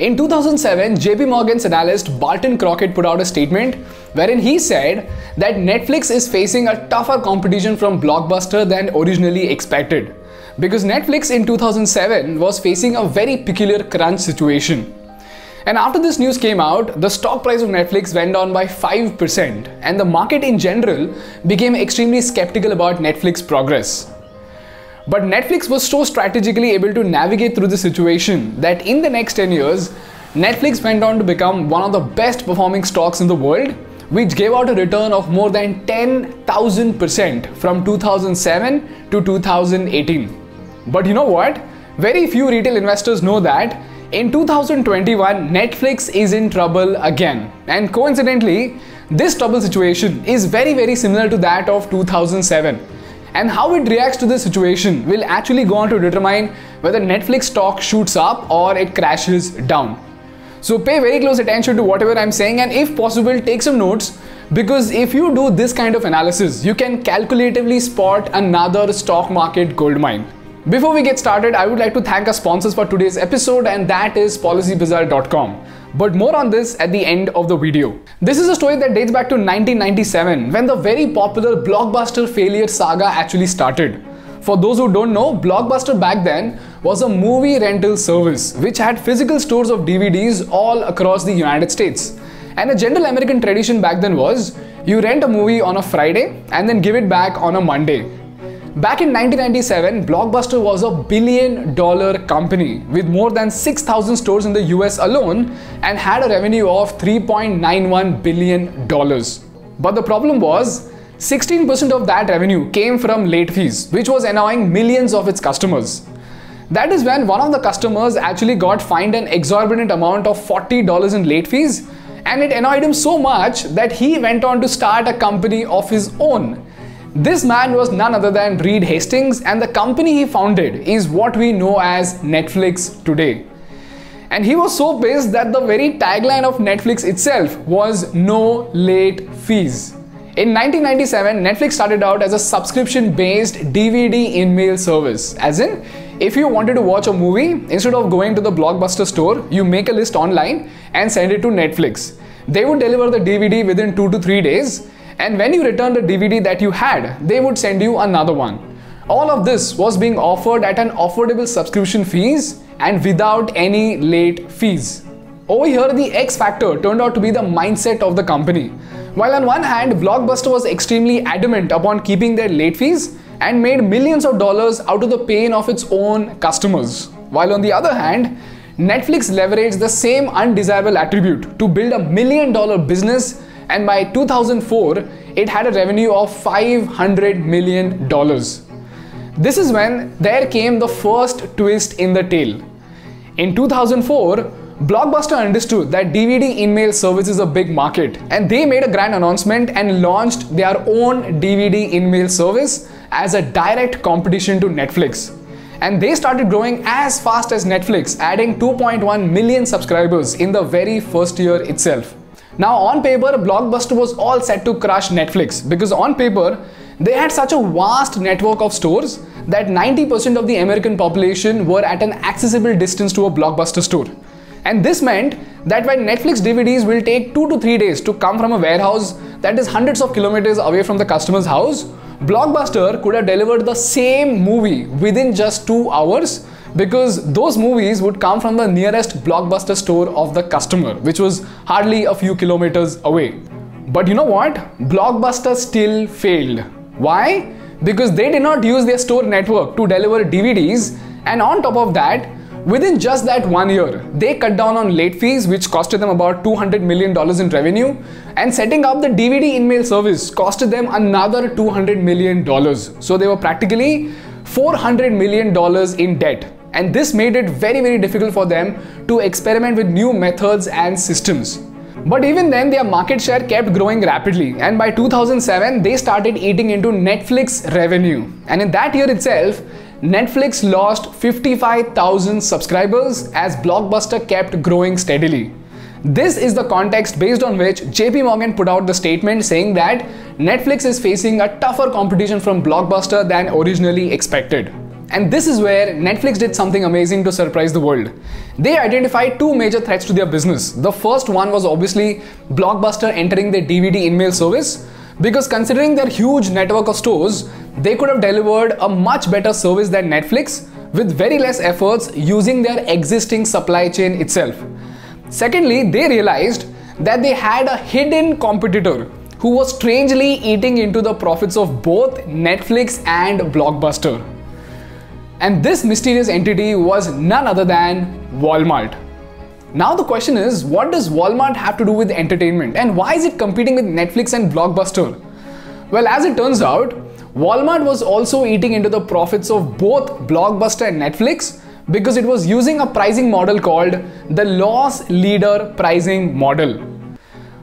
In 2007, JP Morgan's analyst Barton Crockett put out a statement wherein he said that Netflix is facing a tougher competition from Blockbuster than originally expected. Because Netflix in 2007 was facing a very peculiar crunch situation. And after this news came out, the stock price of Netflix went down by 5%, and the market in general became extremely skeptical about Netflix progress. But Netflix was so strategically able to navigate through the situation that in the next 10 years, Netflix went on to become one of the best performing stocks in the world, which gave out a return of more than 10,000% from 2007 to 2018. But you know what? Very few retail investors know that in 2021, Netflix is in trouble again. And coincidentally, this trouble situation is very, very similar to that of 2007 and how it reacts to this situation will actually go on to determine whether Netflix stock shoots up or it crashes down. So pay very close attention to whatever I'm saying and if possible take some notes because if you do this kind of analysis you can calculatively spot another stock market goldmine. Before we get started, I would like to thank our sponsors for today's episode, and that is PolicyBazaar.com. But more on this at the end of the video. This is a story that dates back to 1997 when the very popular Blockbuster failure saga actually started. For those who don't know, Blockbuster back then was a movie rental service which had physical stores of DVDs all across the United States. And a general American tradition back then was you rent a movie on a Friday and then give it back on a Monday Back in 1997, Blockbuster was a billion dollar company with more than 6,000 stores in the US alone and had a revenue of $3.91 billion. But the problem was, 16% of that revenue came from late fees, which was annoying millions of its customers. That is when one of the customers actually got fined an exorbitant amount of $40 in late fees, and it annoyed him so much that he went on to start a company of his own this man was none other than Reed Hastings, and the company he founded is what we know as Netflix today. And he was so pissed that the very tagline of Netflix itself was no late fees. In 1997, Netflix started out as a subscription based DVD in mail service. As in, if you wanted to watch a movie, instead of going to the Blockbuster store, you make a list online and send it to Netflix. They would deliver the DVD within 2 to 3 days and when you returned the DVD that you had, they would send you another one. All of this was being offered at an affordable subscription fees and without any late fees. Over here, the X factor turned out to be the mindset of the company. While on one hand, Blockbuster was extremely adamant upon keeping their late fees and made millions of dollars out of the pain of its own customers. While on the other hand, Netflix leveraged the same undesirable attribute to build a million dollar business and by 2004 it had a revenue of 500 million dollars. This is when there came the first twist in the tale. In 2004, Blockbuster understood that DVD in-mail service is a big market and they made a grand announcement and launched their own DVD in-mail service as a direct competition to Netflix. And they started growing as fast as Netflix, adding 2.1 million subscribers in the very first year itself. Now, on paper, Blockbuster was all set to crush Netflix because on paper, they had such a vast network of stores that 90% of the American population were at an accessible distance to a Blockbuster store. And this meant that when Netflix DVDs will take 2 to 3 days to come from a warehouse that is hundreds of kilometers away from the customer's house, Blockbuster could have delivered the same movie within just 2 hours because those movies would come from the nearest blockbuster store of the customer, which was hardly a few kilometers away. But you know what? Blockbuster still failed. Why? Because they did not use their store network to deliver DVDs, and on top of that, within just that one year, they cut down on late fees, which costed them about $200 million in revenue, and setting up the DVD in mail service costed them another $200 million. So they were practically $400 million in debt and this made it very very difficult for them to experiment with new methods and systems. But even then, their market share kept growing rapidly, and by 2007, they started eating into Netflix revenue. And in that year itself, Netflix lost 55,000 subscribers as Blockbuster kept growing steadily. This is the context based on which JP Morgan put out the statement saying that Netflix is facing a tougher competition from Blockbuster than originally expected. And this is where Netflix did something amazing to surprise the world. They identified two major threats to their business. The first one was obviously Blockbuster entering the DVD in-mail service because considering their huge network of stores, they could have delivered a much better service than Netflix with very less efforts using their existing supply chain itself. Secondly, they realized that they had a hidden competitor who was strangely eating into the profits of both Netflix and Blockbuster. And this mysterious entity was none other than Walmart. Now the question is, what does Walmart have to do with entertainment and why is it competing with Netflix and Blockbuster? Well, as it turns out, Walmart was also eating into the profits of both Blockbuster and Netflix because it was using a pricing model called the loss leader pricing model.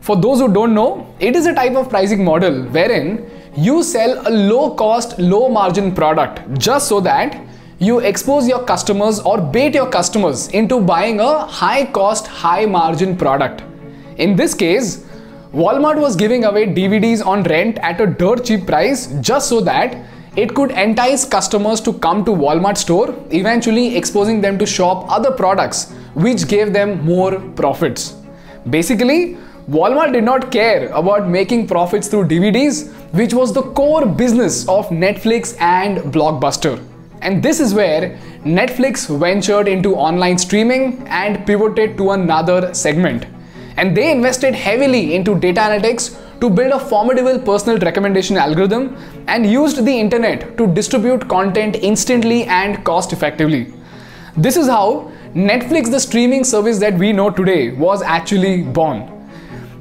For those who don't know, it is a type of pricing model wherein you sell a low cost, low margin product just so that you expose your customers or bait your customers into buying a high cost, high margin product. In this case, Walmart was giving away DVDs on rent at a dirt cheap price just so that it could entice customers to come to Walmart store, eventually exposing them to shop other products which gave them more profits. Basically, Walmart did not care about making profits through DVDs, which was the core business of Netflix and Blockbuster. And this is where Netflix ventured into online streaming and pivoted to another segment. And they invested heavily into data analytics to build a formidable personal recommendation algorithm and used the internet to distribute content instantly and cost effectively. This is how Netflix, the streaming service that we know today, was actually born.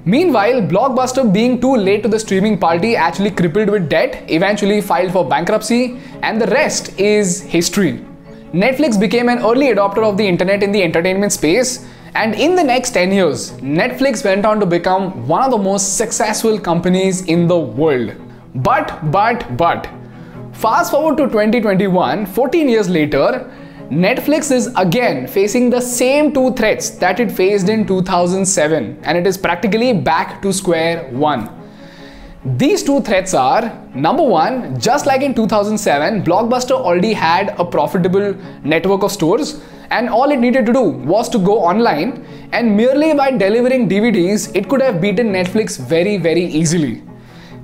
Meanwhile, Blockbuster, being too late to the streaming party, actually crippled with debt, eventually filed for bankruptcy, and the rest is history. Netflix became an early adopter of the internet in the entertainment space, and in the next 10 years, Netflix went on to become one of the most successful companies in the world. But, but, but, fast forward to 2021, 14 years later, Netflix is again facing the same two threats that it faced in 2007 and it is practically back to square one. These two threats are number one, just like in 2007, Blockbuster already had a profitable network of stores, and all it needed to do was to go online, and merely by delivering DVDs, it could have beaten Netflix very, very easily.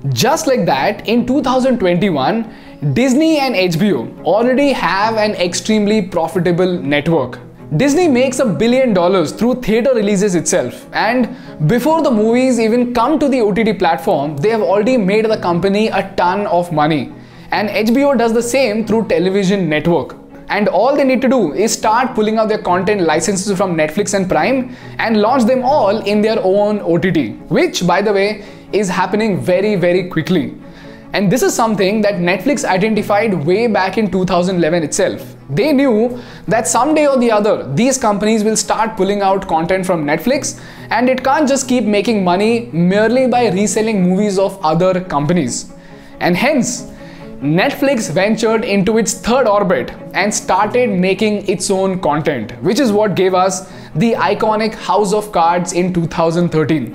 Just like that, in 2021, Disney and HBO already have an extremely profitable network. Disney makes a billion dollars through theater releases itself, and before the movies even come to the OTT platform, they have already made the company a ton of money. And HBO does the same through television network. And all they need to do is start pulling out their content licenses from Netflix and Prime and launch them all in their own OTT, which, by the way, is happening very, very quickly. And this is something that Netflix identified way back in 2011 itself. They knew that someday or the other, these companies will start pulling out content from Netflix, and it can't just keep making money merely by reselling movies of other companies. And hence, Netflix ventured into its third orbit and started making its own content, which is what gave us the iconic House of Cards in 2013.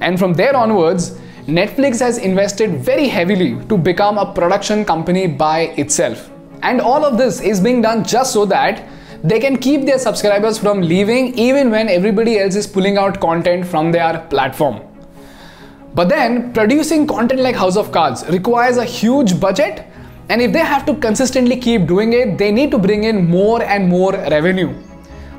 And from there onwards, Netflix has invested very heavily to become a production company by itself. And all of this is being done just so that they can keep their subscribers from leaving even when everybody else is pulling out content from their platform. But then, producing content like House of Cards requires a huge budget, and if they have to consistently keep doing it, they need to bring in more and more revenue.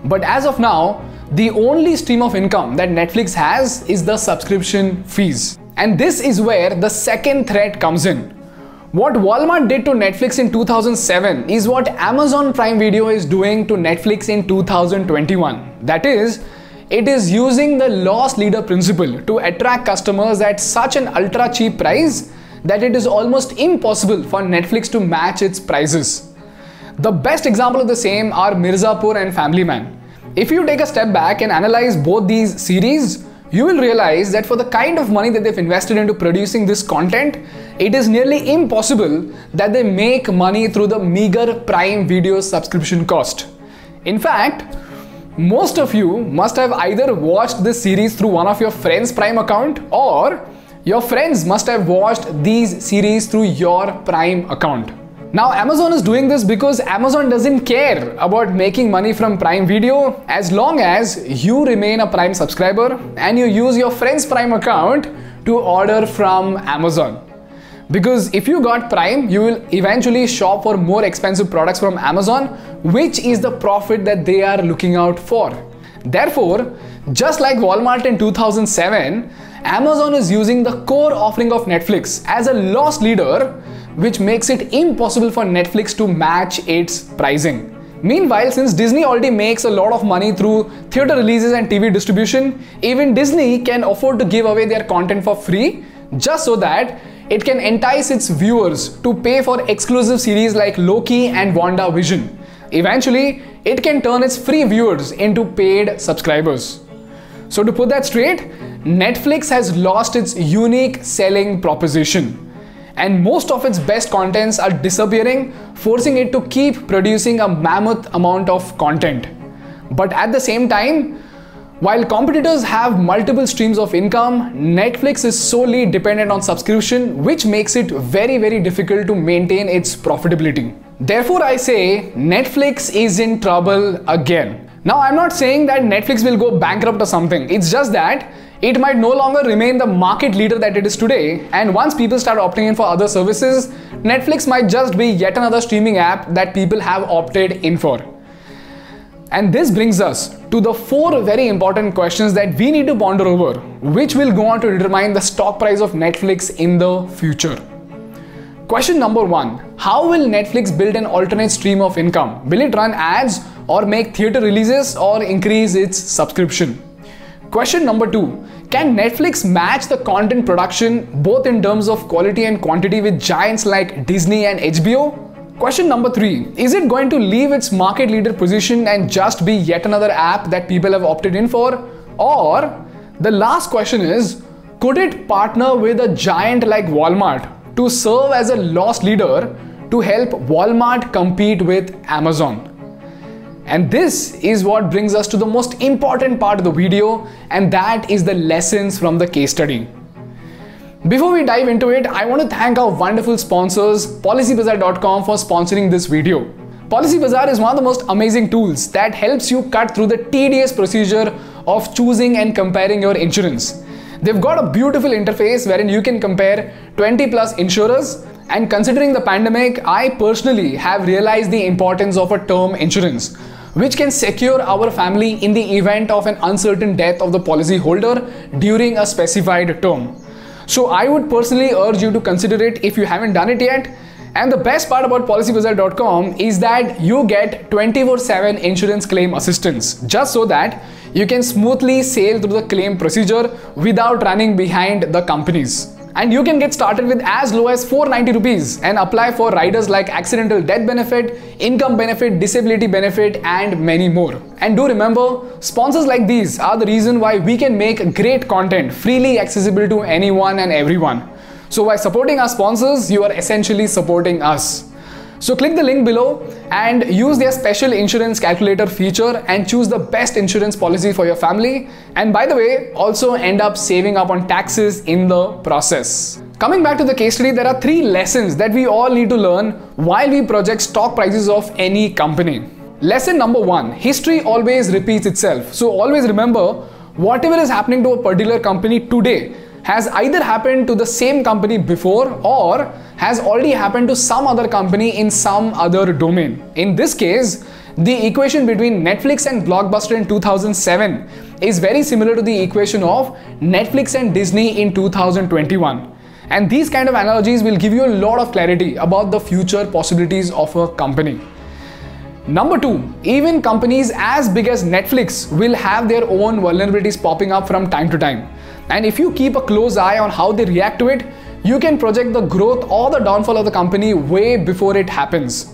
But as of now, the only stream of income that Netflix has is the subscription fees. And this is where the second threat comes in. What Walmart did to Netflix in 2007 is what Amazon Prime Video is doing to Netflix in 2021. That is, it is using the loss leader principle to attract customers at such an ultra cheap price that it is almost impossible for Netflix to match its prices. The best example of the same are Mirzapur and Family Man. If you take a step back and analyze both these series, you will realize that for the kind of money that they've invested into producing this content, it is nearly impossible that they make money through the meager Prime Video subscription cost. In fact, most of you must have either watched this series through one of your friend's Prime account or your friends must have watched these series through your Prime account. Now, Amazon is doing this because Amazon doesn't care about making money from Prime Video as long as you remain a Prime subscriber and you use your friend's Prime account to order from Amazon. Because if you got Prime, you will eventually shop for more expensive products from Amazon, which is the profit that they are looking out for. Therefore, just like Walmart in 2007, Amazon is using the core offering of Netflix as a loss leader which makes it impossible for Netflix to match its pricing. Meanwhile, since Disney already makes a lot of money through theater releases and TV distribution, even Disney can afford to give away their content for free just so that it can entice its viewers to pay for exclusive series like Loki and WandaVision. Eventually, it can turn its free viewers into paid subscribers. So, to put that straight, Netflix has lost its unique selling proposition and most of its best contents are disappearing, forcing it to keep producing a mammoth amount of content. But at the same time, while competitors have multiple streams of income, Netflix is solely dependent on subscription, which makes it very, very difficult to maintain its profitability. Therefore, I say Netflix is in trouble again. Now, I'm not saying that Netflix will go bankrupt or something, it's just that it might no longer remain the market leader that it is today. And once people start opting in for other services, Netflix might just be yet another streaming app that people have opted in for. And this brings us to the four very important questions that we need to ponder over, which will go on to determine the stock price of Netflix in the future. Question number one How will Netflix build an alternate stream of income? Will it run ads or make theater releases or increase its subscription? Question number two Can Netflix match the content production both in terms of quality and quantity with giants like Disney and HBO? Question number three Is it going to leave its market leader position and just be yet another app that people have opted in for? Or the last question is Could it partner with a giant like Walmart to serve as a loss leader to help Walmart compete with Amazon? And this is what brings us to the most important part of the video, and that is the lessons from the case study. Before we dive into it, I want to thank our wonderful sponsors, PolicyBazaar.com, for sponsoring this video. Policy Bazaar is one of the most amazing tools that helps you cut through the tedious procedure of choosing and comparing your insurance. They've got a beautiful interface wherein you can compare 20 plus insurers. And considering the pandemic, I personally have realized the importance of a term insurance which can secure our family in the event of an uncertain death of the policyholder during a specified term. So I would personally urge you to consider it if you haven't done it yet. And the best part about policybazaar.com is that you get 24 7 insurance claim assistance just so that you can smoothly sail through the claim procedure without running behind the companies. And you can get started with as low as 490 rupees and apply for riders like accidental death benefit, income benefit, disability benefit, and many more. And do remember, sponsors like these are the reason why we can make great content freely accessible to anyone and everyone. So, by supporting our sponsors, you are essentially supporting us. So click the link below and use their special insurance calculator feature and choose the best insurance policy for your family. And by the way, also end up saving up on taxes in the process. Coming back to the case study, there are three lessons that we all need to learn while we project stock prices of any company. Lesson number one history always repeats itself. So always remember whatever is happening to a particular company today has either happened to the same company before or has already happened to some other company in some other domain. In this case, the equation between Netflix and Blockbuster in 2007 is very similar to the equation of Netflix and Disney in 2021. And these kind of analogies will give you a lot of clarity about the future possibilities of a company. Number two, even companies as big as Netflix will have their own vulnerabilities popping up from time to time. And if you keep a close eye on how they react to it, you can project the growth or the downfall of the company way before it happens.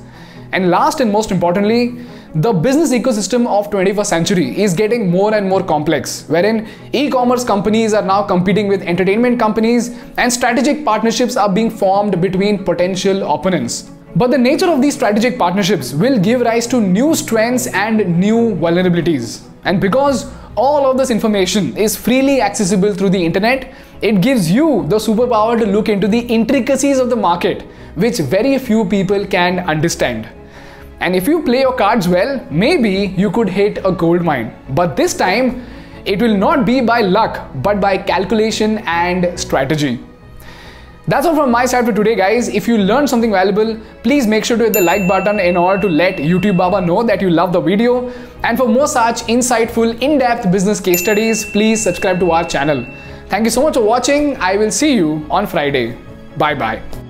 And last and most importantly, the business ecosystem of 21st century is getting more and more complex wherein e-commerce companies are now competing with entertainment companies and strategic partnerships are being formed between potential opponents but the nature of these strategic partnerships will give rise to new strengths and new vulnerabilities and because all of this information is freely accessible through the internet. It gives you the superpower to look into the intricacies of the market which very few people can understand. And if you play your cards well, maybe you could hit a gold mine. But this time, it will not be by luck, but by calculation and strategy. That's all from my side for today guys. If you learned something valuable, please make sure to hit the like button in order to let YouTube Baba know that you love the video. And for more such insightful, in-depth business case studies, please subscribe to our channel. Thank you so much for watching. I will see you on Friday. Bye bye.